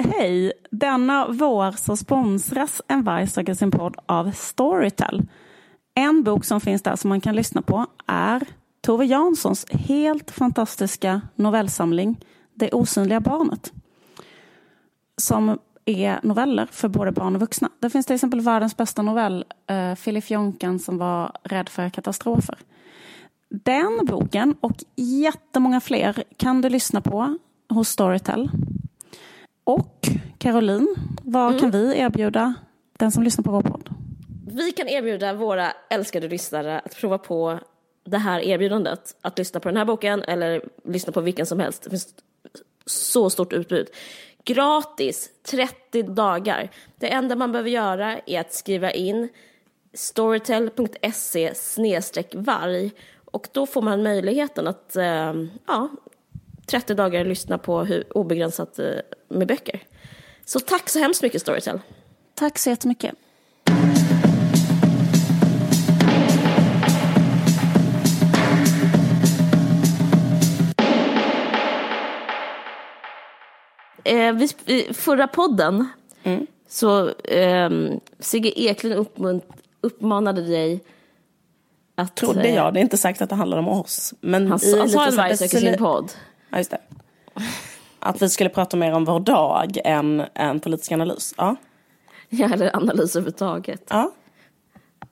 Hej! Denna vår så sponsras En varg söker sin podd av Storytel. En bok som finns där som man kan lyssna på är Tove Janssons helt fantastiska novellsamling Det osynliga barnet. Som är noveller för både barn och vuxna. Där finns till exempel världens bästa novell, uh, Filip Jonkan som var rädd för katastrofer. Den boken och jättemånga fler kan du lyssna på hos Storytel. Och Caroline, vad mm. kan vi erbjuda den som lyssnar på vår podd? Vi kan erbjuda våra älskade lyssnare att prova på det här erbjudandet. Att lyssna på den här boken eller lyssna på vilken som helst. Det finns så stort utbud. Gratis, 30 dagar. Det enda man behöver göra är att skriva in storytel.se varg och då får man möjligheten att eh, ja, 30 dagar lyssna på hur obegränsat eh, med böcker. Så tack så hemskt mycket Storytel. Tack så jättemycket. Eh, vi, förra podden mm. så eh, Sigge Eklund uppmunt, uppmanade dig att... Trodde jag, det är inte sagt att det handlar om oss. Men han sa, sa en varg söker sin podd. Ja, just det. Att vi skulle prata mer om vår dag än en politisk analys. Ja, ja eller analys överhuvudtaget. Ja.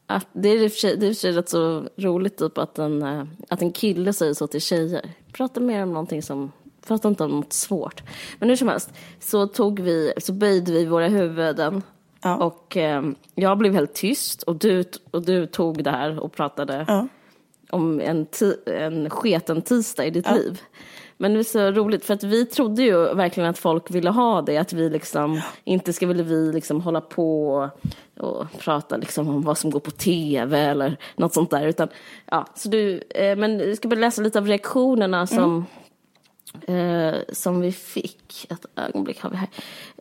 Att det är i och för sig, det är för sig rätt så roligt typ att en, eh, att en kille säger så till tjejer. Prata mer om någonting som, prata inte om något svårt. Men hur som helst så tog vi, så böjde vi våra huvuden ja. och eh, jag blev helt tyst och du, och du tog det här och pratade ja. om en, en sketen tisdag i ditt ja. liv. Men det är så roligt för att vi trodde ju verkligen att folk ville ha det, att vi liksom inte ska ville vi liksom hålla på och prata liksom om vad som går på tv eller något sånt där. Utan, ja, så du, eh, men jag ska bara läsa lite av reaktionerna som, mm. eh, som vi fick. Ett ögonblick har vi här.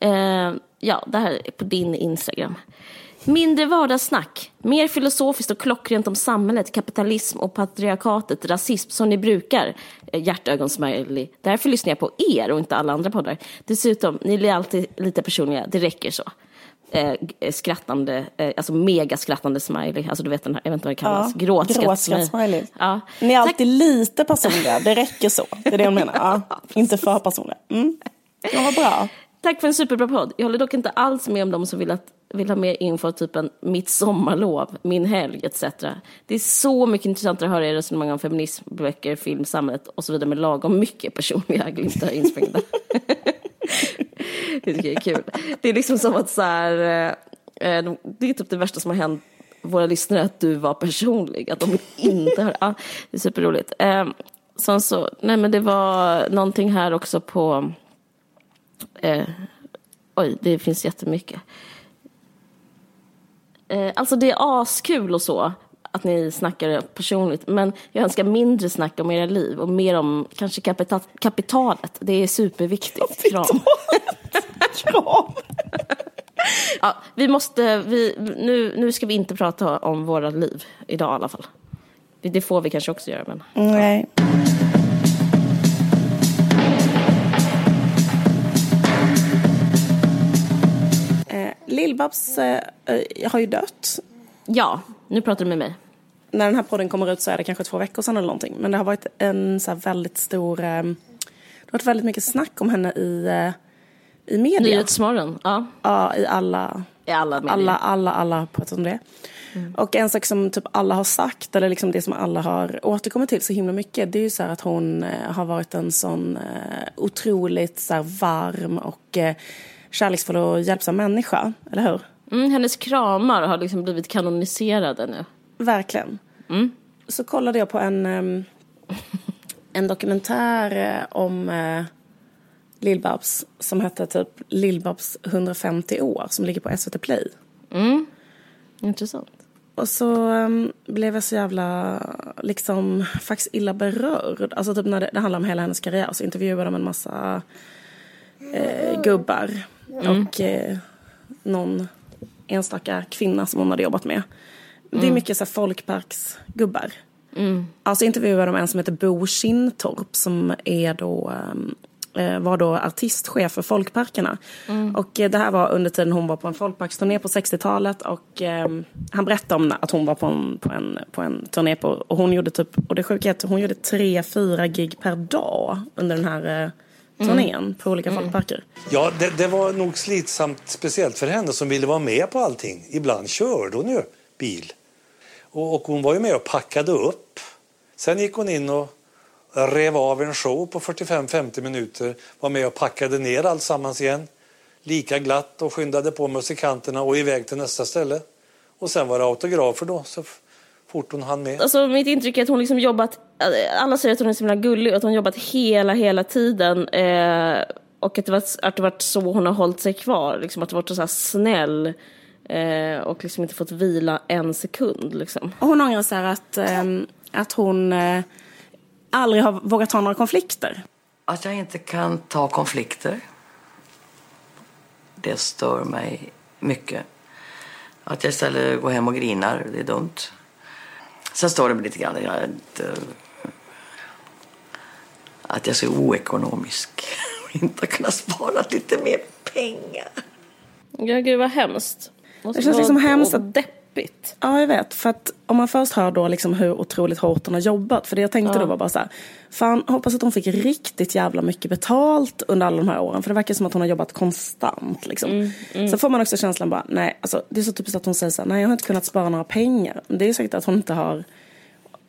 Eh, ja, det här är på din Instagram. Mindre vardagssnack, mer filosofiskt och klockrent om samhället, kapitalism och patriarkatet, rasism som ni brukar. Eh, hjärtögonsmiley. Därför lyssnar jag på er och inte alla andra poddar. Dessutom, ni blir alltid lite personliga, det räcker så. Eh, skrattande, eh, alltså mega skrattande smiley, alltså du vet den här, jag vet inte vad det kallas, ja, gråtskratt-smiley. Ja. Ni är alltid Tack. lite personliga, det räcker så. Det är det hon menar, ja. inte för personliga. Mm. Ja, vad bra. Tack för en superbra podd. Jag håller dock inte alls med om de som vill att vill ha mer info, typ en mitt sommarlov, min helg etc. Det är så mycket intressantare att höra er resonemang om feminism, böcker, film, samhället och så vidare med lagom mycket personliga glimtar insprängda. det tycker jag är kul. Det är liksom som att så här, eh, eh, det är typ det värsta som har hänt våra lyssnare, att du var personlig, att de inte hör, ja, det är superroligt. Ehm, sen så, nej men det var någonting här också på, eh, oj, det finns jättemycket. Eh, alltså det är askul och så, att ni snackar personligt. Men jag önskar mindre snack om era liv och mer om kanske kapita kapitalet. Det är superviktigt. Kram. Kram. ja, vi måste, vi, nu, nu ska vi inte prata om våra liv idag i alla fall. Det får vi kanske också göra. Men, Nej. Ja. Lill-Babs eh, eh, har ju dött. Ja, nu pratar du med mig. När den här podden kommer ut så är det kanske två veckor sedan eller någonting. Men det har varit en så väldigt stor... Eh, det har varit väldigt mycket snack om henne i, eh, i media. Nyhetsmorgon, ja. Ja, i alla... I alla medier. Alla, alla, alla pratar om det. Mm. Och en sak som typ alla har sagt, eller liksom det som alla har återkommit till så himla mycket, det är ju så att hon har varit en sån otroligt så varm och kärleksfull och hjälpsam människa, eller hur? Mm, hennes kramar har liksom blivit kanoniserade nu. Verkligen. Mm. Så kollade jag på en, en dokumentär eh, om eh, Lill-Babs som hette typ Lill-Babs 150 år som ligger på SVT Play. Mm. Intressant. Och så um, blev jag så jävla, liksom, faktiskt illa berörd. Alltså typ när det, det handlar om hela hennes karriär så intervjuade de en massa eh, gubbar Mm. Och eh, någon enstaka kvinna som hon hade jobbat med. Det är mm. mycket så här folkparksgubbar. Mm. Alltså intervjuade de en som heter Bo Kintorp som är då um, eh, var då artistchef för Folkparkerna. Mm. Och eh, det här var under tiden hon var på en folkparksturné på 60-talet. Och eh, han berättade om att hon var på en, på en, på en turné på, och hon gjorde typ, och det sjuka är att hon gjorde tre, fyra gig per dag under den här eh, turnén mm. på olika mm. folkparker. Ja, det, det, var nog slitsamt, speciellt för henne som ville vara med på allting. Ibland körde hon ju bil. Och, och hon var ju med och packade upp. Sen gick hon in och rev av en show på 45-50 minuter, var med och packade ner alltsammans igen. Lika glatt och skyndade på musikanterna och iväg till nästa ställe. Och sen var det autografer då, så fort hon hann med. Alltså mitt intryck är att hon liksom jobbat, alla säger att hon är så himla gullig och att hon jobbat hela, hela tiden. Eh, och att det, var, att det varit så hon har hållit sig kvar, liksom att det varit så här snäll. Eh, och liksom inte fått vila en sekund. Liksom. Och hon ångrar så att, eh, att hon eh, aldrig har vågat ta några konflikter? Att jag inte kan ta konflikter. Det stör mig mycket. Att jag istället går hem och grinar, det är dumt. Sen står det lite grann jag inte, att jag är så oekonomisk och inte har kunnat spara lite mer pengar. Ja, gud vad hemskt. Det känns liksom hemskt att deppigt. Ja, jag vet. För att om man först hör då liksom hur otroligt hårt hon har jobbat. För det jag tänkte ja. då var bara så här. Fan, hoppas att hon fick riktigt jävla mycket betalt under alla de här åren. För det verkar som att hon har jobbat konstant. Liksom. Mm, mm. Sen får man också känslan bara, nej, alltså, det är så typiskt att hon säger så här, nej jag har inte kunnat spara några pengar. Det är säkert att hon inte har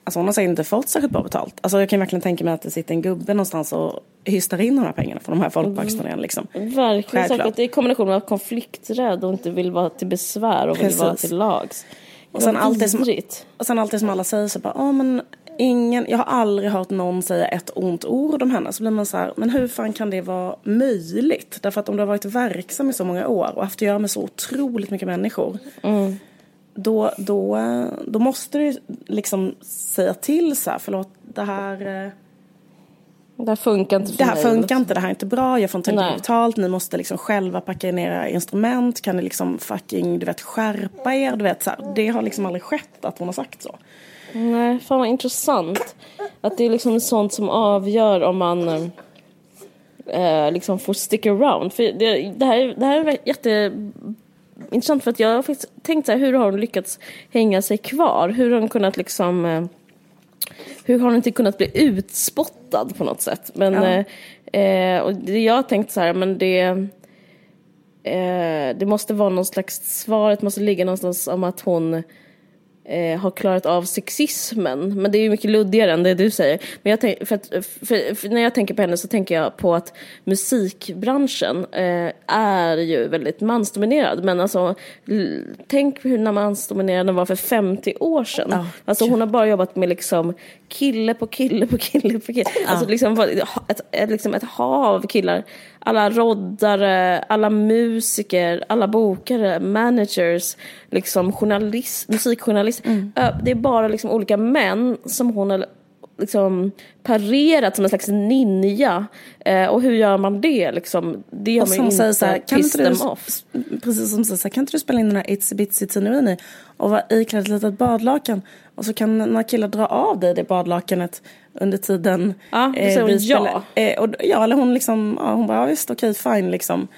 Alltså hon har säkert inte fått särskilt bra betalt. Alltså jag kan verkligen tänka mig att det sitter en gubbe någonstans och hystar in de här pengarna från de här folkparksturnéerna. Liksom. Verkligen, säkert. Det är i kombination med konflikträdd och inte vill vara till besvär och Precis. vill vara till lags. Och sen, allt det som, och sen allt det som alla säger så bara, oh, men ingen, jag har aldrig hört någon säga ett ont ord om henne. Så blir man så här, men hur fan kan det vara möjligt? Därför att om du har varit verksam i så många år och haft att göra med så otroligt mycket människor. Mm då, då, då måste du liksom säga till så här, förlåt, det här... Eh, det här funkar inte för Det här mig. funkar inte, det här är inte bra, jag får inte Nej. betalt, ni måste liksom själva packa in era instrument, kan ni liksom fucking, du vet, skärpa er, du vet så här, Det har liksom aldrig skett att hon har sagt så. Nej, fan vad intressant. Att det är liksom sånt som avgör om man eh, liksom får stick around. För det, det, här, det här är jätte intressant för att jag har tänkt så här, hur har hon lyckats hänga sig kvar? Hur har hon kunnat liksom eh, hur har hon inte kunnat bli utspottad på något sätt? Men, ja. eh, eh och det jag har tänkt så här, men det, eh, det måste vara någon slags, svaret måste ligga någonstans om att hon eh, har klarat av sexismen. Men det är ju mycket luddigare än det du säger. Men tänk, för, att, för, för när jag tänker på henne så tänker jag på att musikbranschen eh, är ju väldigt mansdominerad. Men alltså, tänk hur när mansdominerad den var för 50 år sedan. Oh, alltså hon har bara jobbat med liksom kille på kille på kille på kille. Oh. Alltså liksom ett, ett, liksom ett hav killar alla roddare, alla musiker, alla bokare, managers, liksom journalist, musikjournalister. Mm. Det är bara liksom olika män som hon har liksom parerat som en slags ninja. Eh, och hur gör man det liksom? Det gör man inte så här, kan inte du, off. Precis som säger kan inte du spela in den här Itsy Bitsy Teeny och vara iklädd ett litet badlakan och så kan några killar dra av dig det badlakanet under tiden. Ja, eh, så vi ja. Eh, och, ja, eller hon liksom, ja, hon bara, ja, visst okej, fine liksom.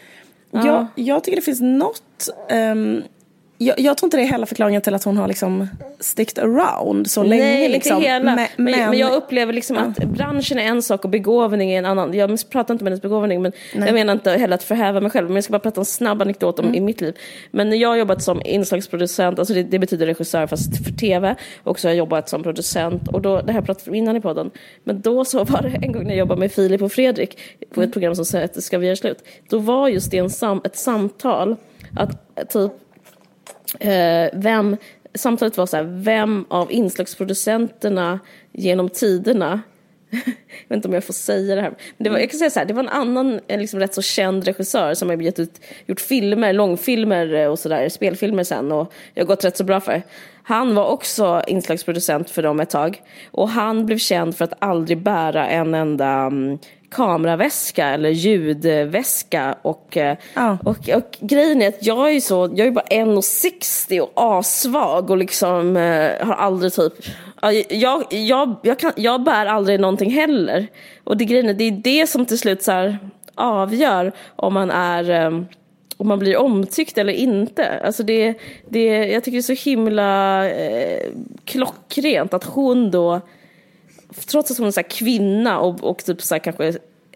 Ja. Jag, jag tycker det finns något um, jag, jag, tror inte det är hela förklaringen till att hon har liksom sticked around så länge. Nej, liksom. inte hela. Men, men, men, jag upplever liksom ja. att branschen är en sak och begåvning är en annan. Jag pratar inte om hennes begåvning, men Nej. jag menar inte heller att förhäva mig själv. Men jag ska bara prata en snabb anekdot om mm. i mitt liv. Men när jag har jobbat som inslagsproducent, alltså det, det, betyder regissör fast för tv. Och så har jag jobbat som producent. Och då, det här jag pratat om innan i podden. Men då så var det en gång när jag jobbade med Filip och Fredrik på ett mm. program som hette Ska vi göra slut? Då var just det en sam, ett samtal att typ eh, Eh, vem, samtalet var så här, vem av inslagsproducenterna genom tiderna jag vet inte om jag får säga det här. Men det var, jag kan säga så här, det var en annan en liksom rätt så känd regissör som har gett ut, gjort filmer, långfilmer eh, och sådär, spelfilmer sen och jag har gått rätt så bra för. Han var också inslagsproducent för dem ett tag och han blev känd för att aldrig bära en enda um, kameraväska eller ljudväska och, eh, Ja. och, och grejen är att jag är så, jag är bara 1,60 och assvag och liksom eh, har aldrig typ, ja, jag, jag, jag, kan, jag bär aldrig någonting heller. Och det, grejen är, det är det som till slut så här avgör om man är eh, om man blir omtyckt eller inte. Alltså det, det, jag tycker det är så himla eh, klockrent att hon då trots att hon är så kvinna och, och typ så kanske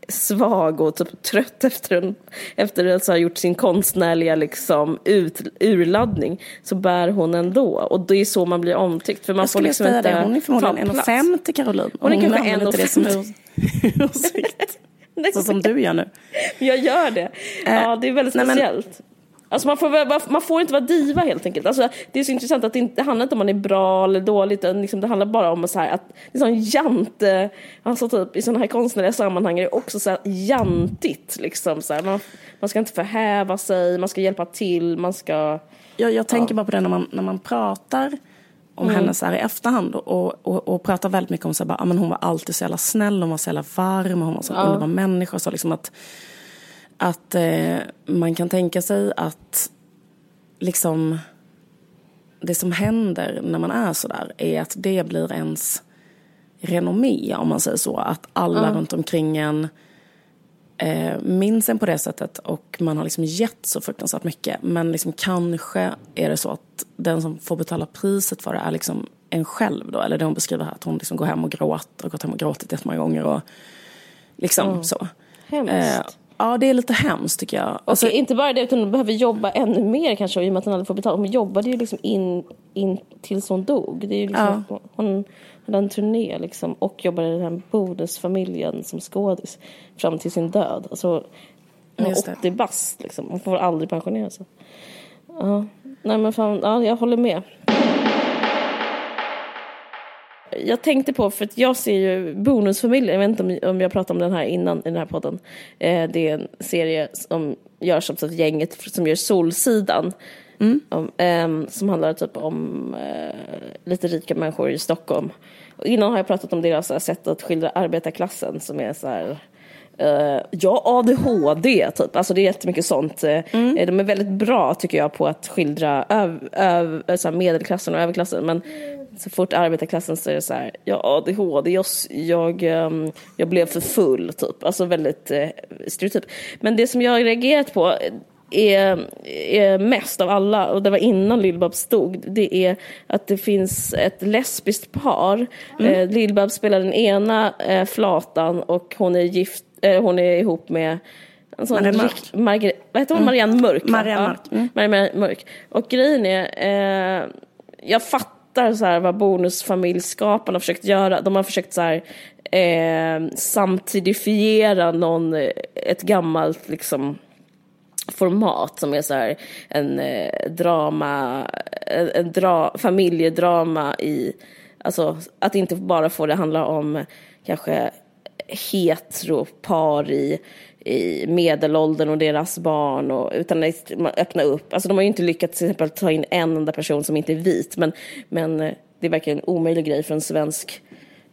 svag och typ trött efter, en, efter att ha gjort sin konstnärliga liksom ut, urladdning så bär hon ändå och det är så man blir omtyckt för man får liksom inte det, hon är förmodligen ta plats. 1,50 Caroline. Hon är kanske det som 1,50. ur- ursäkt. Nej, Så som du gör nu. Jag gör det. Ja, det är väldigt nej, men- speciellt. Alltså man, får, man får inte vara diva helt enkelt. Alltså det är så intressant att det inte det handlar inte om man är bra eller dålig utan liksom det handlar bara om så här att det är sån jante, alltså typ i sådana här konstnärliga sammanhang är det också så här jantigt liksom så här. Man, man ska inte förhäva sig, man ska hjälpa till, man ska Jag, jag tänker bara på det när man, när man pratar om henne så här i efterhand och, och, och pratar väldigt mycket om så här, bara, ah, men hon var alltid så jävla snäll, hon var så jävla varm, hon var så underbar människa. Så liksom att att eh, man kan tänka sig att liksom det som händer när man är så där är att det blir ens renommé om man säger så. Att alla runt omkring en eh, minns en på det sättet och man har liksom gett så fruktansvärt mycket. Men liksom kanske är det så att den som får betala priset för det är liksom en själv då. Eller det hon beskriver här, att hon liksom går hem och gråter och gått hem och gråtit jättemånga gånger och liksom så. Hemskt. Eh, ja, det är lite hemskt tycker jag. Och Alltså, inte bara det, utan hon behöver jobba ännu mer kanske i och med att hon aldrig får betalt. Hon jobbade ju liksom in, in tills hon dog. Det är ju liksom, Hon hade en turné liksom och jobbade i den här bonusfamiljen som skådis fram till sin död. Alltså, hon är det. 80 bast liksom. Hon får aldrig pensionera sig. Ja, nej men fan, ja, jag håller med. Jag tänkte på, för att jag ser ju Bonusfamiljen, jag vet inte om, om jag pratade om den här innan i den här podden. Eh, det är en serie som görs av ett gänget som gör Solsidan. Om, ehm, som handlar typ om eh, lite rika människor i Stockholm. Och innan har jag pratat om deras här, sätt att skildra arbetarklassen som är så här Uh, ja, ADHD typ. Alltså det är jättemycket sånt. Eh, De är väldigt bra tycker jag på att skildra öv, öv, medelklassen och överklassen. Men så fort arbetarklassen så är det så här, ja ADHD, jag, jag, ehm, jag blev för full typ. Alltså väldigt uh, stereotyp. Men det som jag har reagerat på är, är mest av alla, och det var innan Lill-Babs stod, det är att det finns ett lesbiskt par. Mm. Lill-Babs spelar den ena eh, flatan och hon är gift, eh, hon är ihop med en sån Marianne Mörk. Margre- vad heter hon? Marianne Mörk? Marianne Ja. Mörk, mm. Marianne Mörk. Och grejen är, eh, jag fattar så här vad bonusfamiljskaparna har försökt göra. De har försökt så här, eh, samtidifiera någon, eh, ett gammalt liksom format som är så här en eh, drama, en, en dra, familjedrama i, alltså att inte bara få det handla om kanske heteropar i, i medelåldern och deras barn och, utan att öppna upp, alltså de har ju inte lyckats till exempel ta in en enda person som inte är vit men, men eh, det är verkligen en omöjlig grej för en svensk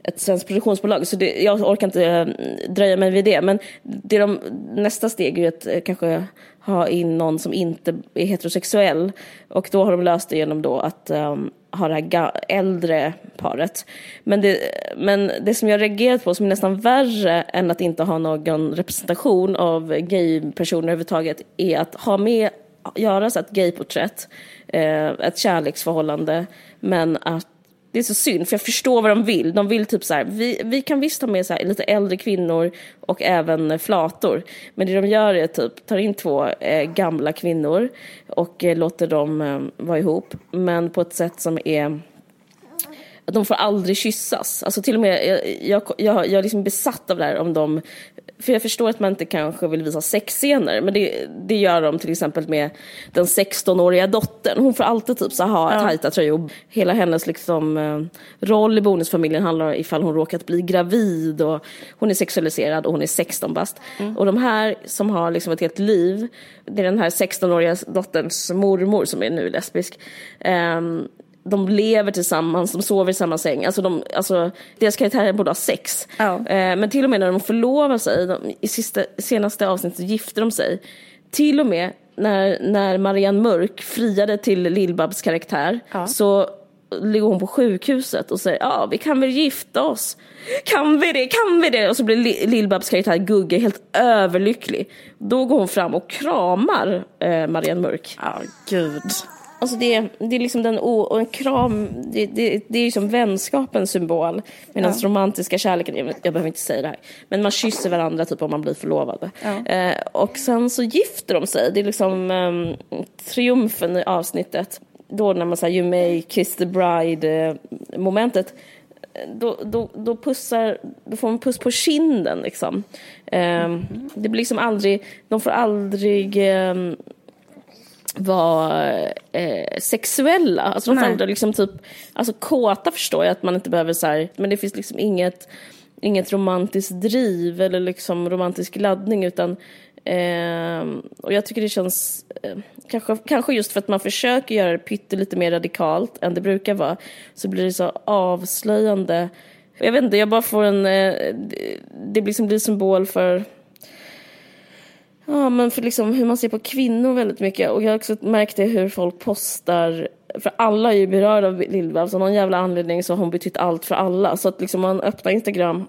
ett svenskt produktionsbolag. Så det, jag orkar inte eh, dröja mig vid det. Men det de, nästa steg är ju att eh, kanske ha in någon som inte är heterosexuell. Och då har de löst det genom då att um, ha det här äldre paret. Men det, men det som jag reagerat på som är nästan värre än att inte ha någon representation av gaypersoner överhuvudtaget är att ha med, göra så ett gayporträtt, eh, ett kärleksförhållande, men att det är så synd, för jag förstår vad de vill. De vill typ så här, vi, vi kan visst ha med så här, lite äldre kvinnor och även flator. Men det de gör är typ, tar in två eh, gamla kvinnor och eh, låter dem eh, vara ihop. Men på ett sätt som är de får aldrig kyssas. Alltså till och med, jag, jag, jag, jag är liksom besatt av det här om de för jag förstår att man inte kanske vill visa sexscener, men det, det gör de till exempel med den 16-åriga dottern. Hon får alltid typ så ha ja. tajta tröjor. Hela hennes liksom, eh, roll i bonusfamiljen handlar om ifall hon råkat bli gravid och hon är sexualiserad och hon är 16 bast. Mm. Och de här som har liksom ett helt liv, det är den här 16-åriga dotterns mormor som är nu lesbisk. Um, de lever tillsammans, de sover i samma säng. Alltså, de, alltså deras karaktärer borde ha sex. Eh, men till och med när de förlovar sig, de, i sista, senaste avsnittet gifter de sig. Till och med när, när Marianne Mörk friade till Lill-Babs karaktär Ja. så ligger hon på sjukhuset och säger ja vi kan väl gifta oss. Kan vi det, kan vi det? Och så blir Li- Lill-Babs karaktär Gugge helt överlycklig. Då går hon fram och kramar eh, Marianne Mörk. Ja, gud. Alltså det, det är liksom den o, och en kram, det, det, det är ju som vänskapens symbol. Medan Ja. romantiska kärleken, jag, jag behöver inte säga det här, men man kysser varandra typ om man blir förlovade. Ja. Eh, och sen så gifter de sig, det är liksom ehm, triumfen i avsnittet. Då när man säger you may kiss the bride eh, momentet. Då, då, då, pussar, då får man puss på kinden liksom. Ehm, Det blir liksom aldrig, de får aldrig vara eh, sexuella. Alltså de aldrig liksom typ, alltså kåta förstår jag att man inte behöver så här, men det finns liksom inget, inget romantiskt driv eller liksom romantisk laddning utan eh, och jag tycker det känns, eh, kanske, kanske just för att man försöker göra det pyttelite mer radikalt än det brukar vara, så blir det så avslöjande. Jag vet inte, jag bara får en, eh, det, det liksom blir symbol för Ja, men för liksom hur man ser på kvinnor väldigt mycket. Och jag har också märkt det hur folk postar, för alla är ju berörda av Lill-Babs. Av någon jävla anledning så har hon betytt allt för alla. Så att liksom man öppnar Instagram,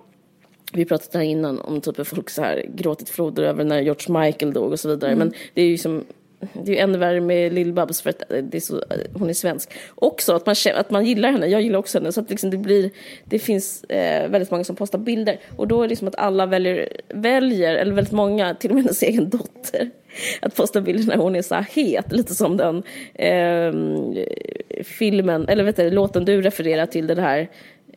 vi pratade här innan om typ hur folk så här gråtit floder över när George Michael dog och så vidare. Men det är ju som det är ju ännu värre med Lill-Babs för att eh, det är så, eh, hon är svensk. Också att man, att man gillar henne, jag gillar också henne. Så att liksom det, blir, det finns eh, väldigt många som postar bilder. Och då är det som att alla väljer, väljer, eller väldigt många, till och med hennes egen dotter, att posta bilder när hon är så här het. Lite som den eh, filmen, eller vet du, låten du refererar till, den här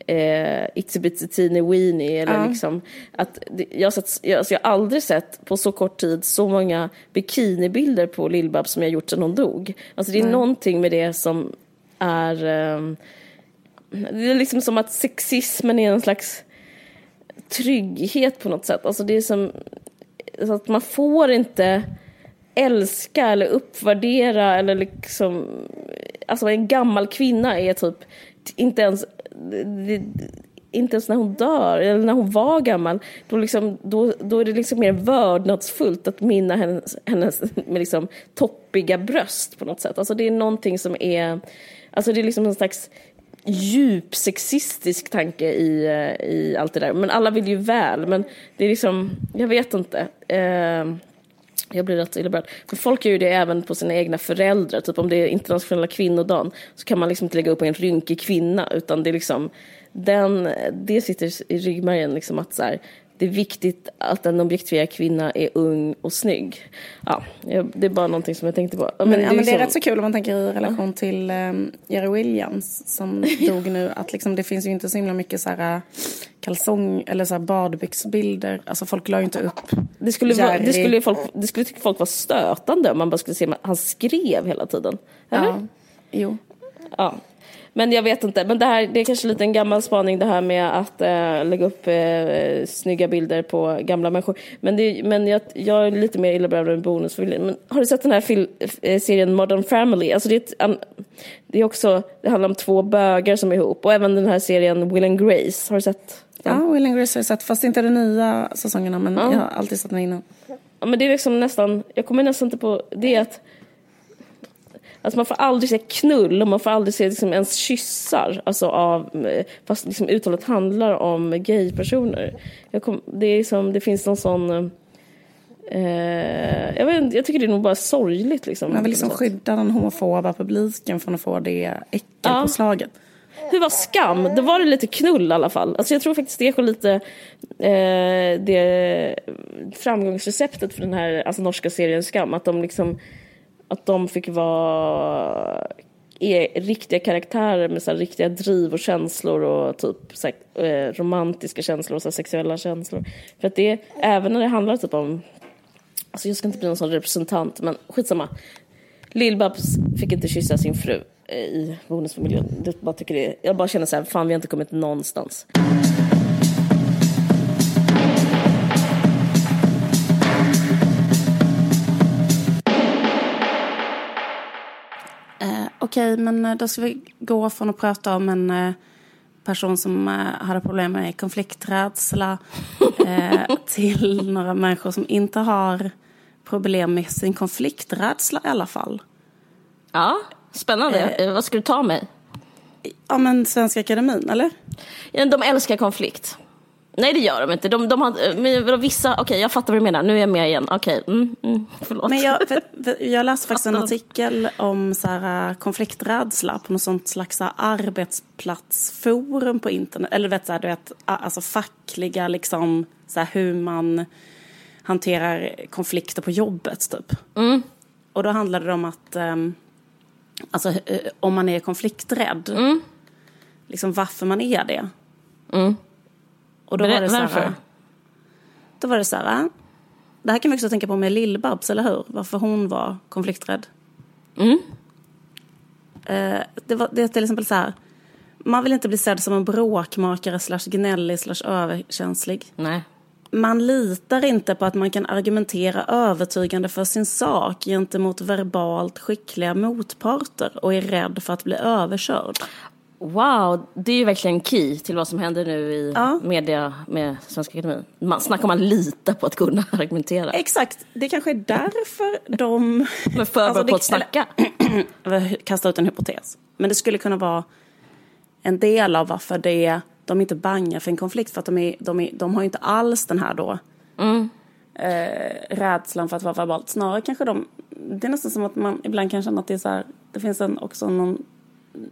eh, Itsy Bitsy Teeny Weeny eller Ja. liksom att jag, sett, jag, alltså jag har aldrig sett på så kort tid så många bikinibilder på Lill-Babs som jag gjort sedan hon dog. Alltså det är någonting med det som är ehm, det är liksom som att sexismen är en slags trygghet på något sätt. Alltså det är som att man får inte älska eller uppvärdera eller liksom alltså en gammal kvinna är typ inte ens det, inte ens när hon dör eller när hon var gammal då, liksom, då, då är det liksom mer vördnadsfullt att minna hennes, hennes med liksom toppiga bröst på något sätt. Alltså det är någonting som är alltså det är liksom en slags djup sexistisk tanke i, eh, i allt det där. Men alla vill ju väl, men det är liksom, jag vet inte. Eh, jag blir rätt illa berörd. För folk gör ju det även på sina egna föräldrar. Typ om det är internationella kvinnodagen så kan man liksom inte lägga upp en rynkig kvinna utan det är liksom den, det sitter i ryggmärgen liksom att så här, det är viktigt att en objektifierad kvinna är ung och snygg. Ja, det är bara någonting som jag tänkte på. Men, ja, men det är rätt så kul om man tänker i relation till um, Jerry Williams som dog nu. Att liksom, det finns ju inte så himla mycket så här, kalsong eller så här badbyxbilder. Alltså folk la ju inte upp Det skulle, vara, det, skulle folk, det skulle tycka folk var stötande om man bara skulle se att han skrev hela tiden. Eller? Ja, jo. Ja. Men jag vet inte. Men det, här, det är kanske lite en gammal spaning det här med att eh, lägga upp eh, snygga bilder på gamla människor. Men, det, men jag, jag är lite mer illa berörd en bonusfamilj. Men har du sett den här fil, eh, serien Modern Family? Alltså det, är ett, an, det är också, det handlar om två bögar som är ihop. Och även den här serien Will and Grace. Har du sett? den? Ja, Will and Grace har jag sett. Fast inte de nya säsongerna. Men Ja. jag har alltid sett den innan. Ja, men det är liksom nästan, jag kommer nästan inte på det att Alltså man får aldrig se knull och man får aldrig se liksom ens kyssar. Alltså av, fast liksom uttalet handlar om gaypersoner. Kom, det, är som, det finns någon sån... Eh, jag, vet, inte, jag tycker det är nog bara sorgligt. Liksom, Man vill liksom skydda den homofoba publiken från att få det äckelpåslaget. Hur var Skam? Det var det lite knull i alla fall. Alltså jag tror faktiskt det är lite eh, det framgångsreceptet för den här alltså norska serien Skam. Att de liksom att de fick vara är riktiga karaktärer med så här, riktiga driv och känslor och typ så här, eh, romantiska känslor och så här, sexuella känslor. För att det, även när det handlar typ om, alltså jag ska inte bli någon sån representant men skitsamma. Lill-Babs fick inte kyssa sin fru eh, i bonusfamiljen. Jag bara, tycker det, jag bara känner så här, fan vi har inte kommit någonstans. Okej, men eh, då ska vi gå från att prata om en eh, person som eh, hade problem med konflikträdsla eh, till några människor som inte har problem med sin konflikträdsla i alla fall. Ja, spännande. Eh, Vad ska du ta mig? Ja, men Svenska Akademin, eller? De älskar konflikt. Nej, det gör de inte. De, de har, men vadå, vissa, okej, jag fattar vad du menar. Nu är jag med igen. Okej, mm, mm, förlåt. Men jag, för, för jag läste faktiskt en artikel om så här, äh, konflikträdsla på något sånt slags så här, arbetsplatsforum på internet. Eller vet, så här, du vet, alltså fackliga, liksom, så här, hur man hanterar konflikter på jobbet, typ. Och då handlade det om att, ehm, alltså eh, om man är konflikträdd, liksom varför man är det. Och då Berä- var det så här, varför? då var det så här, det här kan vi också tänka på med Lill-Babs, eller hur? Varför hon var konflikträdd. Eh, det, var, det är till exempel så här, man vill inte bli sedd som en bråkmakare slash gnällig slash överkänslig. Nej. Man litar inte på att man kan argumentera övertygande för sin sak gentemot verbalt skickliga motparter och är rädd för att bli överkörd. Wow, det är ju verkligen key till vad som händer nu i Ja. media med Svenska Akademin. Man snackar man lita på att kunna argumentera. Exakt, det kanske är därför de... Men förberedd Alltså, på att snacka. Jag kastar ut en hypotes. Men det skulle kunna vara en del av varför det, de inte bangar för en konflikt. För att de, är, de, är, de har ju inte alls den här då eh, rädslan för att vara verbalt. Snarare kanske de, det är nästan som att man ibland kan känna att det är så här, det finns en, också någon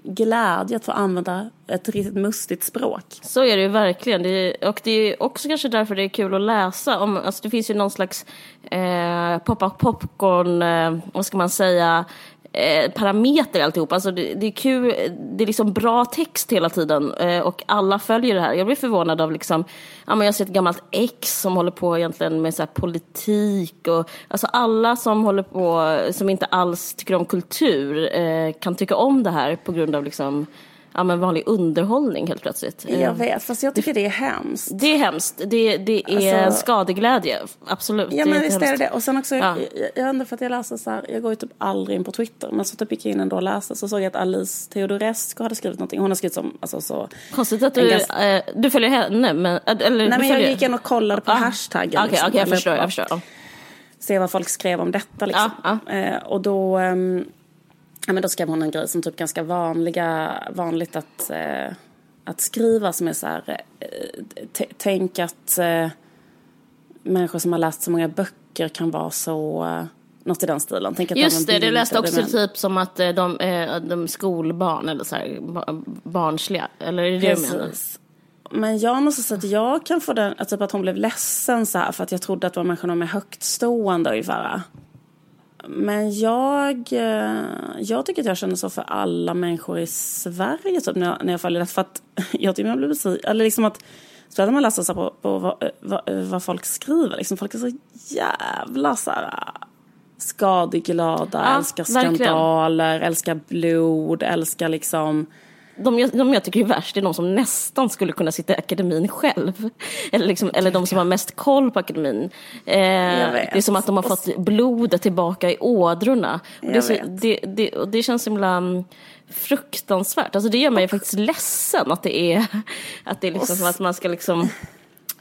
glädje att få använda ett riktigt mustigt språk. Så är det ju verkligen. Det är, och det är också kanske därför det är kul att läsa. Om, alltså det finns ju någon slags eh, poppa popcorn, eh, vad ska man säga, eh, parameter alltihop. Alltså det, det är kul, det är liksom bra text hela tiden eh, och alla följer det här. Jag blir förvånad av liksom, ja men jag ser ett gammalt ex som håller på egentligen med så här politik och alltså alla som håller på, som inte alls tycker om kultur eh, kan tycka om det här på grund av liksom ja, men vanlig underhållning helt plötsligt. Eh, Jag vet, fast jag tycker det är hemskt. Det är hemskt. Det, det är Alltså- skadeglädje. Absolut. Ja men är visst är det det. Och sen också, Ja. jag, jag undrar för att jag läser så här, jag går ju typ aldrig in på Twitter. Men så typ gick jag in ändå och läste så såg jag att Alice Teodorescu hade skrivit någonting. Hon har skrivit som, alltså så. Konstigt att du, ganska- eh, du följer henne, men... Eller, Nej men jag gick in och kollade på Ah. hashtaggen. Okej, liksom, okej, jag eller förstår. Jag förstår. Se vad folk skrev om detta liksom. Ja, Eh, och då, ehm, ja men då skrev hon en grej som typ ganska vanliga, vanligt att, eh, att skriva som är så här, eh, tänk att eh, människor som har läst så många böcker kan vara så, eh, något i den stilen. Tänk att Just det, även det läste bilder, också men- typ som att eh, de, eh, de är skolbarn eller så här, ba- barnsliga. Eller är det det du menar? Precis. Men jag måste säga att jag kan få den, att typ att hon blev ledsen så här för att jag trodde att det var människor med högtstående ungefär. Men jag, eh, jag tycker att jag känner så för alla människor i Sverige typ, när, jag, när jag följer det. För att jag tycker man blir besviken. Eller liksom att, speciellt när man läser så på, på vad, vad, vad folk skriver. Liksom, folk är så jävla så här skadeglada, Ja, älskar verkligen. skandaler, älskar blod, älskar liksom... De, jag- de jag tycker är värst är de som nästan skulle kunna sitta i akademin själv. Eller, liksom, eller de som har mest koll på akademin. Eh, det är som att de har fått blodet tillbaka i ådrorna. Och det, så, det, det, och det känns himla mm, fruktansvärt. Alltså det gör mig faktiskt ledsen att det är, att det är liksom som att man ska liksom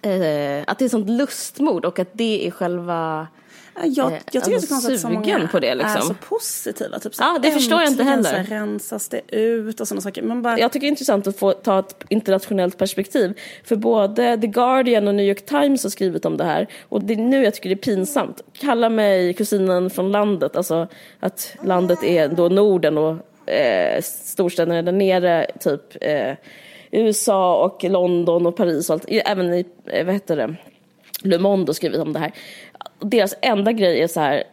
eh, att det är sånt lustmord och att det är själva Jag, Eh, jag tycker alltså, det är så konstigt att så många på det, liksom. är så positiva. Typ, så Ja, det förstår jag inte heller. Här, rensas det ut och sådana saker. Man bara, Jag tycker det är intressant att få ta ett internationellt perspektiv. För både The Guardian och New York Times har skrivit om det här. Och det är nu jag tycker det är pinsamt. Kalla mig kusinen från landet. Alltså att landet är då Norden och eh, storstäderna där nere. Typ eh, USA och London och Paris och allt. Även i, eh, vad heter det, Le Monde har skrivit om det här. Deras enda grej är så här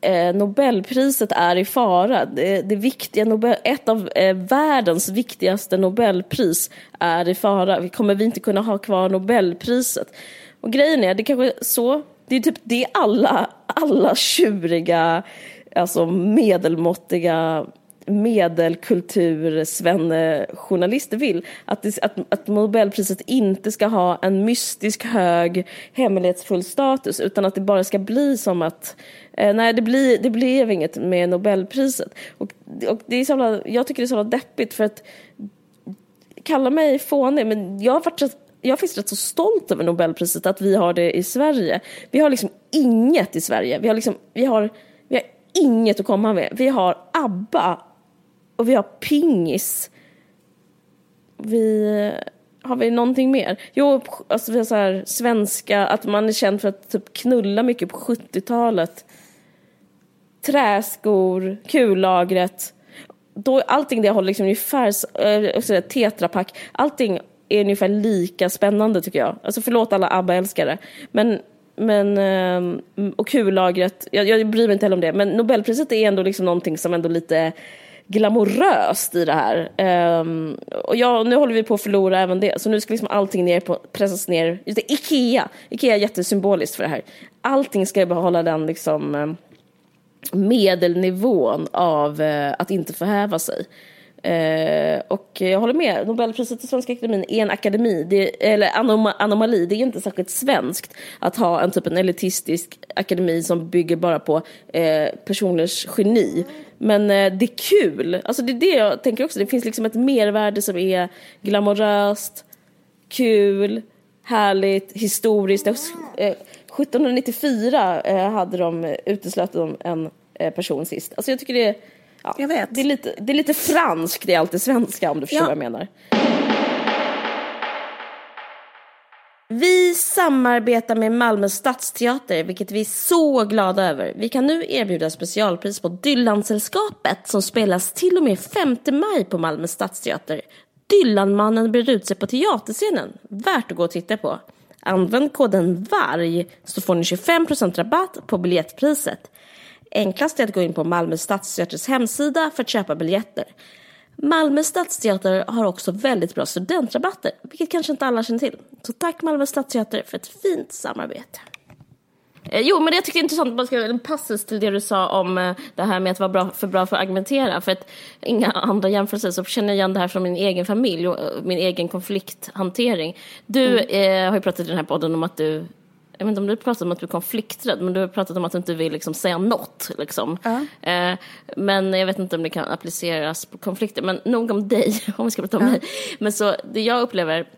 eh, Nobelpriset är i fara. Det, det viktiga Nobel, ett av eh, världens viktigaste Nobelpris är i fara. Vi kommer vi inte kunna ha kvar Nobelpriset? Och grejen är, det kanske är så, det är typ det alla, alla tjuriga, alltså medelmåttiga medelkultur vill. Att, det, att, att Nobelpriset inte ska ha en mystisk hög hemlighetsfull status utan att det bara ska bli som att eh, nej det, blir, det blev inget med Nobelpriset. Och och det är så jävla, jag tycker det är så jävla deppigt för att kalla mig fånig, men jag har varit rätt, jag är faktiskt rätt så stolt över Nobelpriset, att vi har det i Sverige. Vi har liksom inget i Sverige. Vi har, liksom, vi har, vi har inget att komma med. Vi har ABBA och vi har pingis. Vi... Har vi någonting mer? Jo, alltså vi har så här svenska, att man är känd för att typ knulla mycket på 70-talet. Träskor, kullagret. Då, allting det håller liksom ungefär, äh, tetrapack, allting är ungefär lika spännande tycker jag. Alltså förlåt alla ABBA-älskare. Men, men, ehm, och kullagret, jag, jag bryr mig inte heller om det, men Nobelpriset är ändå liksom någonting som ändå lite glamoröst i det här. Um, och ja, nu håller vi på att förlora även det. Så nu ska liksom allting ner på, pressas ner. Just det, Ikea! Ikea är jättesymboliskt för det här. Allting ska behålla den liksom ehm, medelnivån av uh, att inte förhäva sig. Eh, och jag håller med, Nobelpriset till Svenska Akademin är en akademi, det, eller anom anomali. Det är inte särskilt svenskt att ha en typ en elitistisk akademi som bygger bara på eh, personers geni. Men eh, det är kul. Alltså det är det jag tänker också. Det finns liksom ett mervärde som är glamoröst, kul, härligt, historiskt. Eh, 1794 eh, hade de uteslöt de en eh, person sist. Alltså jag tycker det är, ja, jag vet. Det, är lite, det är lite franskt, det är alltid svenska om du förstår Ja. vad jag menar. Vi samarbetar med Malmö stadsteater, vilket vi är så glada över. Vi kan nu erbjuda specialpris på Dylansällskapet som spelas till och med 5 maj på Malmö stadsteater. Dylanmannen brer ut sig på teaterscenen. Värt att gå och titta på. Använd koden VARG så får ni 25% rabatt på biljettpriset. Enklast är att gå in på Malmö stadsteaters hemsida för att köpa biljetter. Malmö stadsteater har också väldigt bra studentrabatter, vilket kanske inte alla känner till. Så tack Malmö stadsteater för ett fint samarbete. Eh, Jo, men det jag tycker är intressant, man ska en passus till det du sa om eh, det här med att vara bra, för bra för att argumentera. För att inga andra jämförelser så känner jag igen det här från min egen familj och eh, min egen konflikthantering. Du eh, har ju pratat i den här podden om att du jag vet inte om du pratat om att du är konflikträdd, men du har pratat om att du inte vill liksom säga något. Liksom. Eh, men jag vet inte om det kan appliceras på konflikter. Men nog om dig, om vi ska prata om mig. Men så, det jag upplever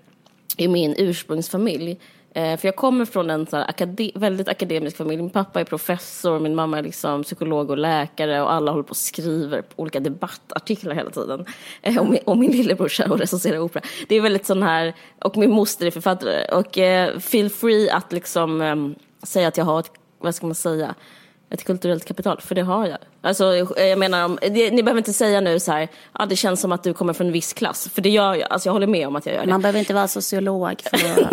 i min ursprungsfamilj. Eh, för jag kommer från en så här akade- väldigt akademisk familj. Min pappa är professor, min mamma är liksom psykolog och läkare och alla håller på och skriver på olika debattartiklar hela tiden. Eh, och, min, och min lillebrorsa och recenserar opera. Det är väldigt sån här, och min moster är författare. Och eh, feel free att liksom eh, säga att jag har ett, vad ska man säga, ett kulturellt kapital, för det har jag. Alltså, jag menar, det, ni behöver inte säga nu så här, ja, det känns som att du kommer från en viss klass, för det gör jag. Alltså, jag håller med om att jag gör det. Man behöver inte vara sociolog för att...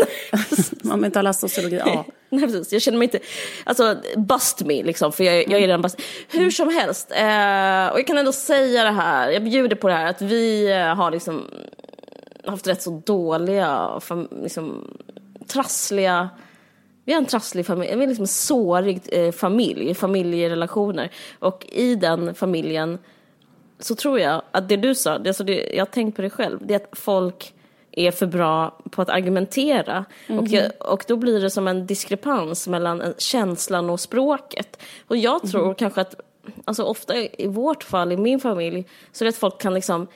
man behöver inte ha läst sociologi A. Nej, precis. Jag känner mig inte... Alltså, bust me, liksom, för jag, jag är redan bust. Hur som helst, eh, och jag kan ändå säga det här, jag bjuder på det här, att vi eh, har liksom haft rätt så dåliga, liksom, trassliga... Vi har en trasslig familj, vi är liksom en sårig eh, familj, familjerelationer. Och i den familjen så tror jag att det du sa, det, alltså det, jag har tänkt på det själv, det är att folk är för bra på att argumentera. Och, jag, och då blir det som en diskrepans mellan eh, känslan och språket. Och jag tror kanske att, alltså ofta i vårt fall, i min familj, så är det att folk kan liksom,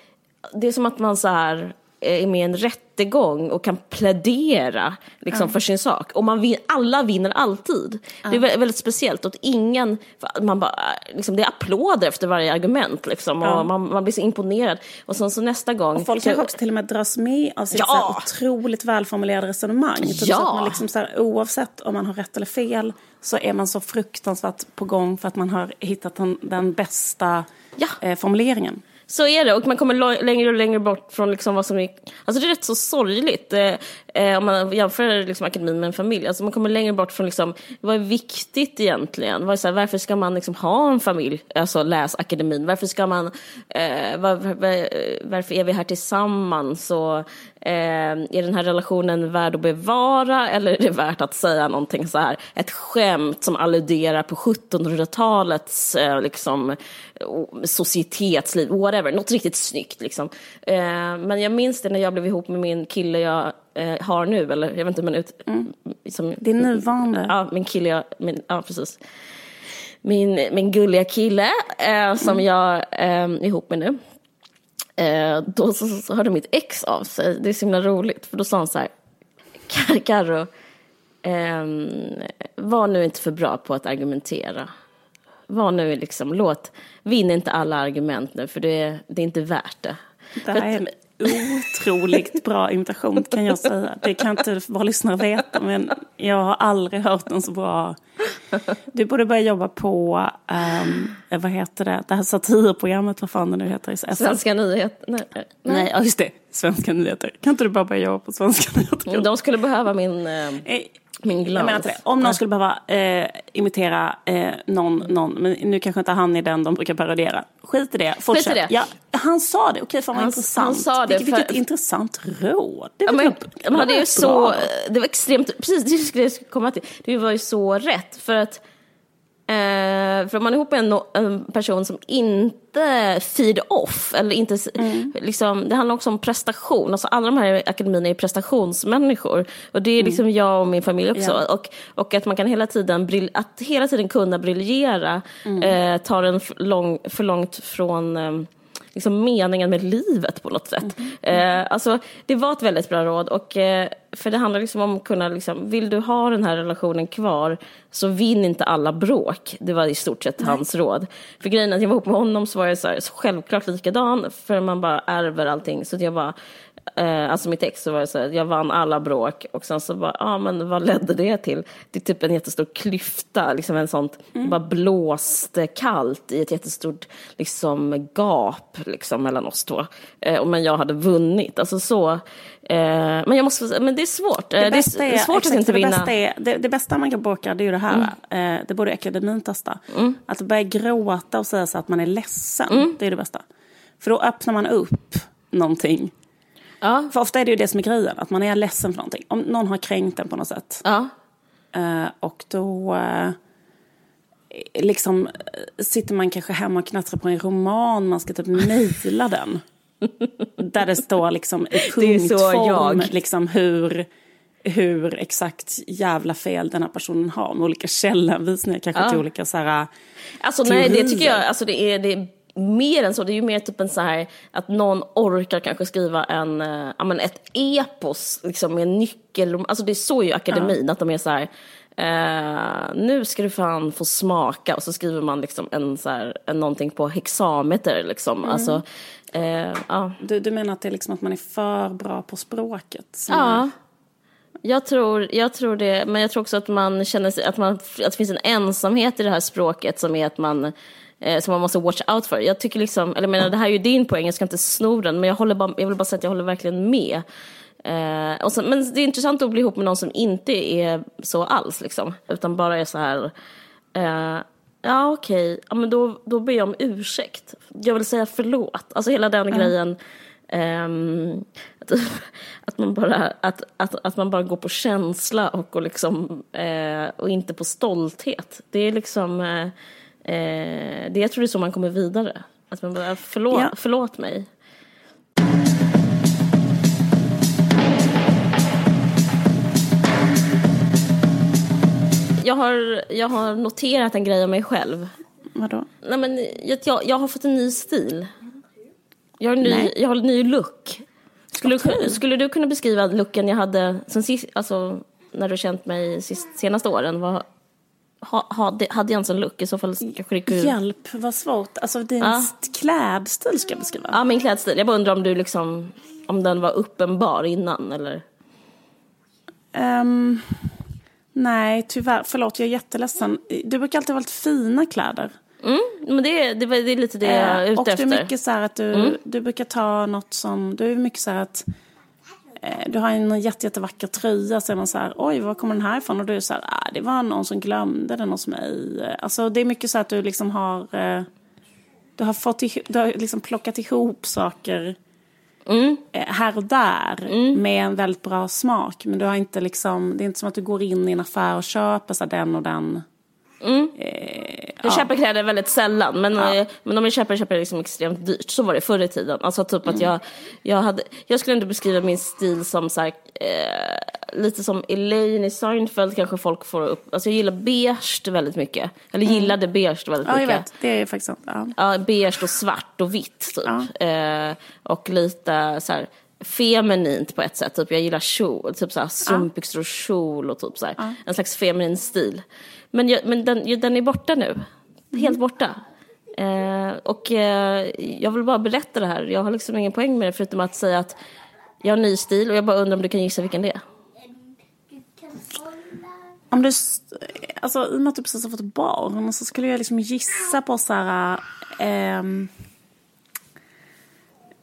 det är som att man så här är med i en rättegång och kan plädera liksom, för sin sak. Och man vin, alla vinner alltid. Det är vä- väldigt speciellt. Och att ingen, man bara, liksom, det är applåder efter varje argument. Liksom, och man, man blir så imponerad. Och sen så nästa gång... Och folk kanske också till och med dras med av sitt Ja. så här otroligt välformulerade resonemang. Typ Ja. så att man liksom så här, oavsett om man har rätt eller fel så är man så fruktansvärt på gång för att man har hittat den, den bästa Ja. eh, formuleringen. Så är det, och man kommer längre och längre bort från liksom vad som är... Alltså det är rätt så sorgligt. Eh, eh, om man jämför liksom akademin med en familj. Alltså man kommer längre bort från liksom, vad är viktigt egentligen? Vad är så här, varför ska man liksom ha en familj? Alltså läs akademin. Varför ska man... Eh, var, var, varför är vi här tillsammans? Och, eh, är den här relationen värd att bevara eller är det värt att säga någonting så här, ett skämt som alluderar på 1700-talets eh, liksom, societetsliv, whatever, något riktigt snyggt liksom. Eh, men jag minns det när jag blev ihop med min kille jag eh, har nu, eller jag vet inte men ut... Som, Din nuvarande. Ja, min kille jag, min, ja precis. min, min gulliga kille eh, som Mm. jag eh, är ihop med nu. Eh, då så, så hörde mitt ex av sig. Det är så himla roligt. För då sa han så här. "Kar- Carro, ehm, var nu inte för bra på att argumentera. Var nu liksom, låt, vinn inte alla argument nu för det, det är inte värt det. Det här är otroligt bra imitation kan jag säga. Det kan inte våra lyssnare veta men jag har aldrig hört någon så bra. Du borde börja jobba på, ehm, vad heter det, det här satirprogrammet, vad fan det nu heter. SF. Svenska nyheter. Nej, nej. Nej, ja just det, Svenska nyheter. Kan inte du bara börja jobba på Svenska nyheter? De skulle behöva min, eh, Eh, min glans. Jag menar inte det. Om någon skulle behöva eh, imitera eh, någon, någon, men nu kanske inte han är den de brukar parodiera. Skit i det, fortsätt. det. Ja, han sa det, okej fan vad Han- intressant. han sa det vilket, för- vilket intressant råd. Det Ja, men, men det är så, det var extremt, precis det skulle jag komma till. Det var ju så rätt för att Eh, för om man är ihop med en, en person som inte feed off, eller inte, s- liksom, det handlar också om prestation. Alltså alla de här i akademin är prestationsmänniskor. Och det är liksom jag och min familj också. Ja. Och, och att man kan hela tiden, att hela tiden kunna briljera eh, tar en f- lång, för långt från eh, liksom meningen med livet på något sätt. Eh, alltså, det var ett väldigt bra råd. Och, eh, för det handlar liksom om att kunna, liksom, vill du ha den här relationen kvar så vinn inte alla bråk. Det var i stort sett hans råd. För grejen att jag var ihop med honom så var jag så här, så självklart likadan, för man bara ärver allting. Så att jag bara, eh, alltså mitt ex så var det så här, jag vann alla bråk och sen så bara, ja ah, men vad ledde det till? Det är typ en jättestor klyfta, liksom en sånt, bara blåste kallt i ett jättestort liksom gap liksom mellan oss två. Eh, men jag hade vunnit, alltså så. Eh, men jag måste, men det är svårt. Eh, Det det, bästa är, är, svårt exakt, att inte för det vinna. Bästa är, det, det bästa man kan bråka det är ju det här. Mm. Eh, det borde akademin testa. Att börja gråta och säga så att man är ledsen. Mm. Det är det bästa. För då öppnar man upp någonting. Ja, För ofta är det ju det som är grejen. Att man är ledsen för någonting. Om någon har kränkt en på något sätt. ja. Eh, och då eh, liksom eh, sitter man kanske hemma och knattrar på en roman. Man ska typ mejla den. Där det står liksom i punktform liksom hur, hur exakt jävla fel den här personen har. Med olika källhänvisningar kanske Ja. till olika så här... Alltså nej, det teorier. tycker jag, alltså det är, det är mer än så. Det är ju mer typ en så här, att någon orkar kanske skriva en, eh, ja men ett epos liksom med nyckel, alltså det är så ju akademin, att de är så här, eh, nu ska du fan få smaka och så skriver man liksom en så här, en, någonting på hexameter liksom. Mm. Alltså, eh, ja. Du, du menar att det är liksom att man är för bra på språket? Ja. Jag tror, jag tror det, men jag tror också att man känner sig, att, man, att det finns en ensamhet i det här språket som är att man eh, som man måste watch out för. Jag tycker liksom, eller jag menar, det här är ju din poäng, jag ska inte sno den, men jag, håller bara, jag vill bara säga att jag håller verkligen med. Eh, sen, men det är intressant att bli ihop med någon som inte är så alls, liksom, utan bara är så här, eh, ja okej, ja, men då, då ber jag om ursäkt. Jag vill säga förlåt, alltså hela den grejen. Ehm, att, att, man bara, att, att, att man bara går på känsla och, och, liksom, eh, och inte på stolthet. Det är liksom, eh, eh, det, jag tror det är så man kommer vidare. Att man bara, förlåt, Ja. förlåt mig. Jag har, jag har noterat en grej om mig själv. Vadå? Nej, men jag, jag, har fått en ny stil. Jag har en ny, Nej. jag har en ny look. Skulle, du, skulle du kunna beskriva looken jag hade sen sist, alltså, när du känt mig sist, senaste åren? Vad, ha, hade, hade jag en look? I så fall kanske det kunde... Hjälp, vad svårt. Alltså din Ja. st- klädstil ska jag beskriva. Ja, min klädstil. Jag bara undrar om du liksom, om den var uppenbar innan eller? Ehm, nej, tyvärr. Förlåt, jag är jätteledsen. Du brukar alltid ha väldigt fina kläder. Mm, men det, det, det är lite det jag är Eh, ute och du efter. är mycket så här att du, du brukar ta något som... Du är mycket så här att... eh, Du har en jätte, jättevacker tröja, så är man så här, oj, var kommer den här ifrån? Och du är så här, ah, det var någon som glömde den hos mig. Eh, Alltså, det är mycket så att du liksom har... eh, Du har, fått ihop, du har liksom plockat ihop saker Mm. här och där med en väldigt bra smak. Men du har inte liksom, det är inte som att du går in i en affär och köper så här, den och den. Jag köper kläder väldigt sällan, men, eh, men om jag köper, köper jag liksom extremt dyrt. Så var det förr i tiden. Alltså typ Mm. att jag, jag, hade, jag skulle inte beskriva min stil som så här, eh, lite som Elaine i Seinfeld kanske folk får upp. Alltså jag gillar beige väldigt mycket. Eller gillade beige väldigt Ja, jag mycket. vet. Det är faktiskt sant. Ja. Ja, beige och svart och vitt typ. Eh, och lite så här feminint på ett sätt. Typ jag gillar kjol, typ så här strumpbyxor och kjol och typ så här. En slags feminin stil. Men, jag, men den, den är borta nu. Helt borta. Eh, och eh, jag vill bara berätta det här. Jag har liksom ingen poäng med det förutom att säga att jag har ny stil och jag bara undrar om du kan gissa vilken det är. Om du, alltså i och med att du precis har fått barn så skulle jag liksom gissa på så här, ehm,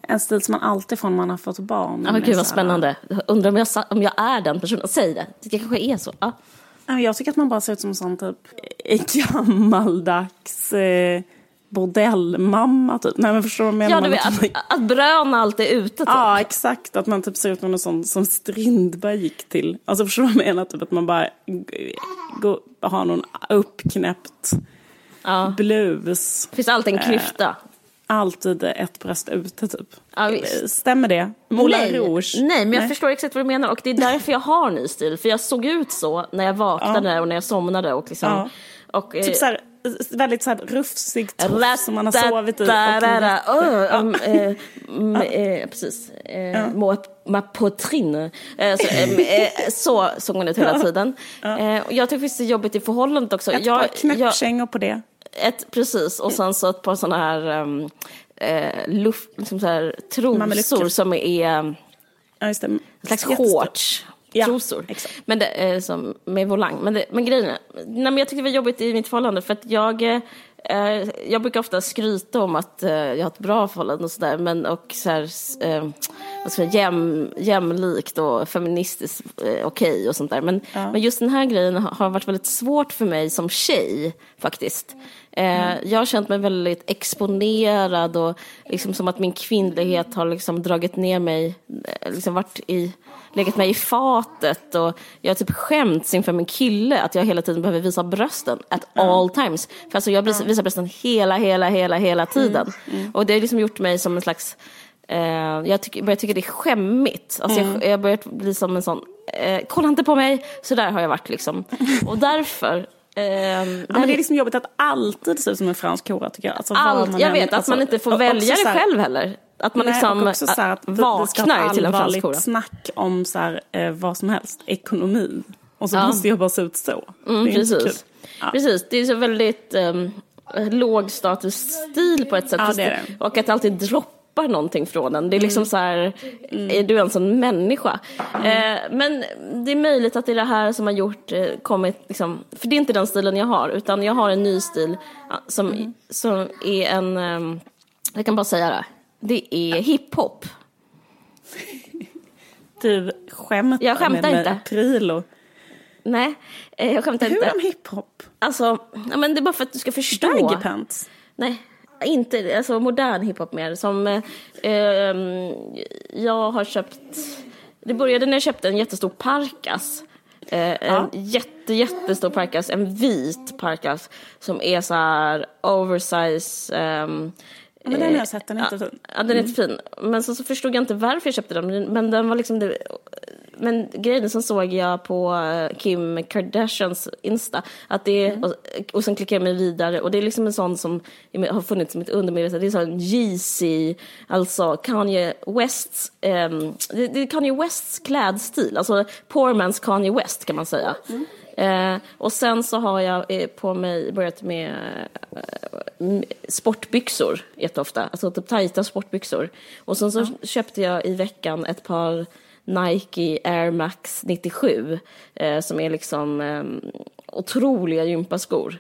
en stil som man alltid får när man har fått barn. Ja, Med gud vad spännande. Undrar om jag, om jag är den personen. Säg det. Det kanske är så. Ja. Ja, Jag tycker att man bara ser ut som en sån typ eh, gammaldags eh, bordellmamma typ. Nej men förstår du vad jag Ja, menar? du vet, Att man- att, brön alltid är ute. Typ. Ja, exakt. Att man typ ser ut som någon sån som Strindberg gick till. Alltså förstår du vad jag menar? Typ att man bara g- går, har någon uppknäppt Ja. blus. finns alltid en klyfta. Alltid ett bröst ute typ. Ja. Stämmer det? Moulin nej, Rouge? nej, men jag förstår exakt vad du menar och det är därför jag har ny stil. För jag såg ut så när jag vaknade och när jag somnade och liksom. Ja. Och, eh, Typ så här, väldigt så här rufsig tofs som man har sovit i. mm, precis. Ma poitrine. Eh, så, eh, eh, så såg hon ut hela tiden. Jag tycker faktiskt det är jobbigt i förhållandet också. Ett jag, par knäppkängor på det. Ett, precis, och sen så ett par sådana här um, eh, luft, liksom så här trosor som är Ja, det. en slags shorts. Ja, Trosor. exakt. Men det är som med volang. Men, det, men grejen är, nej, men jag tyckte det var jobbigt i mitt förhållande för att jag, eh, jag brukar ofta skryta om att eh, jag har ett bra förhållande och sådär, men och så här, eh, vad ska jag säga, jäm, jämlikt och feministiskt eh, okej och sånt där. Men, men just den här grejen har, har varit väldigt svårt för mig som tjej faktiskt. Eh, Jag har känt mig väldigt exponerad och liksom som att min kvinnlighet har liksom dragit ner mig, eh, liksom varit i, legat mig i fatet och jag har typ skämts inför min kille att jag hela tiden behöver visa brösten at all times. För alltså jag visar, brösten hela, hela, hela, hela tiden. Och det har liksom gjort mig som en slags Eh, jag tycker, börjar tycka det är skämmigt. Alltså jag, jag börjar bli som en sån, eh, kolla inte på mig, så där har jag varit liksom. Och därför eh, Ja, men det är liksom jobbigt att alltid se ut som en fransk hora tycker jag. Alltså, allt, jag än- vet att alltså, man inte får och välja det själv heller. Att man Nej, liksom också så här att vaknar till en fransk hora. snack om så här, eh, vad som helst, ekonomi. Och så Ja. måste jag bara se ut så. Mm, det är inte precis. kul. Ja. precis, det är så väldigt um, lågstatusstil på ett sätt. Ja, det det. Och att alltid droppar någonting från en. Det är liksom så här, Mm. är du en människa? Eh, men det är möjligt att det är det här som har gjort, eh, kommit liksom, för det är inte den stilen jag har, utan jag har en ny stil som, Mm. som är en, um, jag kan bara säga det, det är hiphop. Du skämtar, Jag skämtar med inte. Prilo. Nej, eh, jag skämtar Hur inte. om hiphop? Alltså, ja, men det är bara för att du ska förstå. Baggy pants? Nej, inte alltså modern hiphop mer. Som eh, ehm, jag har köpt. Det började när jag köpte en jättestor parkas. Eh, En jätte, jättestor parkas, en vit parkas som är så här oversize. Ja, men den har jag sett, den är jättefin. Ja, den är jättefin. Men så, så förstod jag inte varför jag köpte den. Men den var liksom det, men grejen som såg jag på eh, Kim Kardashians Insta. Att det, Mm. och, och sen klickade jag mig vidare. Och det är liksom en sån som har funnits som ett undermedvetet. Det är sån Yeezy, alltså Kanye Wests, ehm, det, det är Kanye Wests klädstil. Alltså poor man's Kanye West kan man säga. Mm. Eh, och sen så har jag eh, på mig börjat med eh, sportbyxor jätteofta, alltså typ tajta sportbyxor. Och sen så köpte jag i veckan ett par Nike Air Max 97 eh, som är liksom eh, otroliga gympaskor.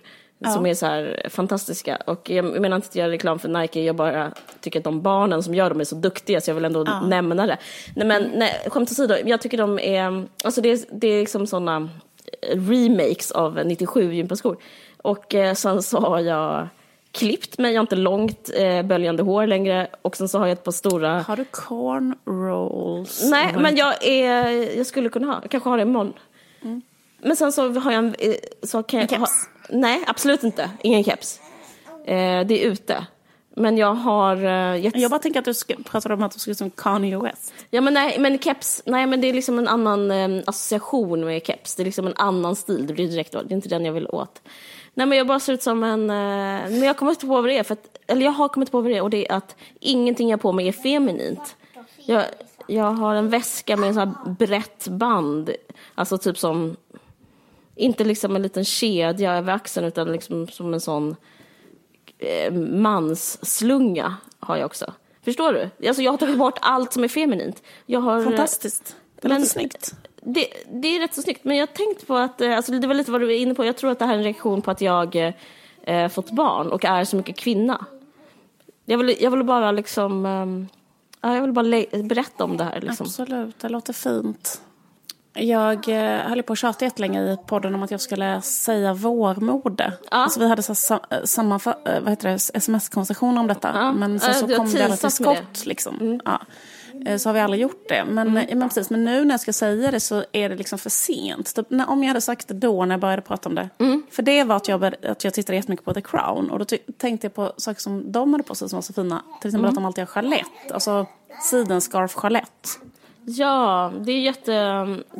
Som är så här fantastiska. Och jag menar inte att göra reklam för Nike, jag bara tycker att de barnen som gör dem är så duktiga så jag vill ändå nämna det. Nej men nej, skämt åsido, jag tycker de är, alltså det är, det är liksom sådana remakes av 97 gympaskor. Och eh, sen så har jag klippt mig, jag har inte långt eh, böljande hår längre och sen så har jag ett par stora Har du corn rolls? Nej, men jag, är, jag skulle kunna ha, jag kanske har det imorgon. Men sen så har jag en... eh, Så kan jag En ha, keps? nej, absolut inte. Ingen keps. Eh, det är ute. Men jag har uh, gett... Jag bara tänker att du ska, pratade om att du skulle som Kanye West. Ja men nej, men keps, nej men det är liksom en annan eh, association med keps. Det är liksom en annan stil, det blir direkt, det är inte den jag vill åt. Nej men jag bara ser ut som en, eh, men jag har kommit på vad det är, för att, eller jag har kommit på vad det är och det är att ingenting jag har på mig är feminint. Jag, jag har en väska med en sån här brett band, alltså typ som, inte liksom en liten kedja över axeln utan liksom som en sån eh, mansslunga har jag också. Förstår du? Alltså jag har tagit bort allt som är feminint. Jag har, Fantastiskt. Det men- låter snyggt. Det, det är rätt så snyggt, men jag har tänkt på att, eh, alltså det var lite vad du är inne på, jag tror att det här är en reaktion på att jag eh, eh, fått barn och är så mycket kvinna. Jag vill, jag vill bara liksom, ja, jag vill bara berätta om det här liksom. Absolut, det låter fint. Jag eh, höll på att tjata jättelänge i podden om att jag skulle säga vårmode. Ja. Alltså, vi hade så här, sa, eh, samma eh, vad heter det, sms-konversation om detta. Ja. Men sen så har kom vi aldrig till det. Mm. skott. Liksom. Ja. Eh, Så har vi aldrig gjort det. Men, eh, men, precis, men nu när jag ska säga det så är det liksom för sent. Typ, när, om jag hade sagt det då när jag började prata om det. Mm. För det var att jag, att jag tittade jättemycket på The Crown. Och då tänkte jag på saker som de hade på sig som var så fina. Till exempel Mm. att de alltid har chalett. Alltså sidenscarf chalett. Ja, det är jätte,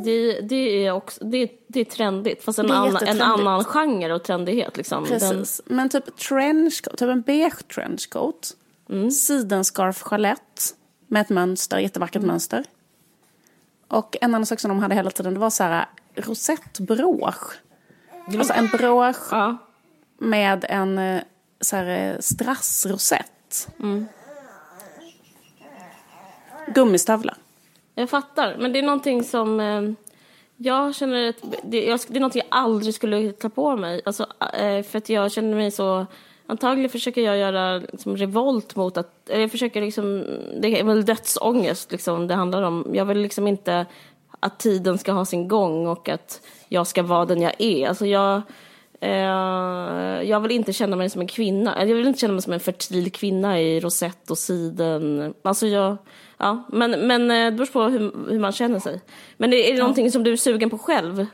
det, det är också, det, det är trendigt, fast en, Det är annan, en annan genre och trendighet liksom. Den, Precis. Men typ trenchcoat, typ en beige trenchcoat. Mm. Sidenscarf chalett med ett mönster, jättevackert Mm. mönster. Och en annan sak som de hade hela tiden det var så här rosettbrosch. Alltså en brosch ja. med en eh, så här, eh, strassrosett. Mm. Gummistövlar. Jag fattar, men det är någonting som eh, jag känner att det, jag, det är någonting jag aldrig skulle ta på mig. Alltså, eh, för att jag känner mig så, antagligen försöker jag göra liksom, revolt mot att, jag försöker liksom, det är väl dödsångest liksom det handlar om. Jag vill liksom inte att tiden ska ha sin gång och att jag ska vara den jag är. Alltså jag, eh, jag vill inte känna mig som en kvinna. Jag vill inte känna mig som en fertil kvinna i rosett och siden. Alltså jag, ja, men, men eh, det beror på hur, hur man känner sig. Men är det någonting som du är sugen på själv?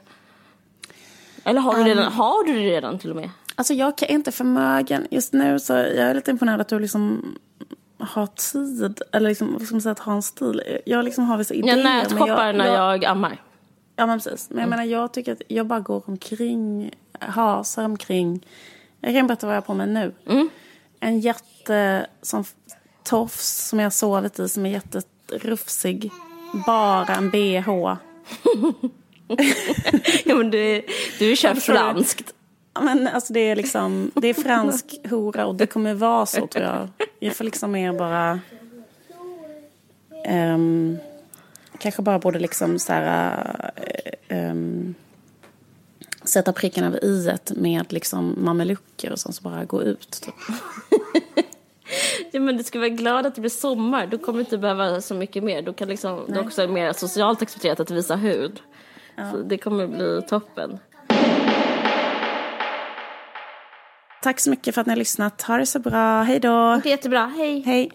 Eller har du, redan, har du det redan till och med? Alltså jag är inte förmögen. Just nu så jag är lite imponerad att du liksom har tid. Eller liksom, vad ska man säga, att ha en stil. Jag liksom har vissa idéer. Jag nätshoppar när jag ammar. Ja men precis. Men jag menar jag tycker att jag bara går omkring, hasar omkring. Jag kan berätta vad jag har på mig nu. En jätte som tofs som jag har sovit i som är jätterufsig. Bara en bh. Ja, men du, du kör franskt. Ja, Men alltså det är liksom, det är fransk hora och det kommer vara så tror jag. Jag får liksom mer bara... ehm, kanske bara borde liksom så här... eh, ehm, sätta pricken över i med liksom mamelucker och sånt så bara gå ut. Typ. Ja, men du ska vara glad att det blir sommar. Du kommer inte behöva så mycket mer. Du kan liksom, det är också mer socialt accepterat att visa hud. Så det kommer bli toppen. Tack så mycket för att ni har lyssnat. Ha det så bra. Hej då. Det är jättebra. Hej! Hej.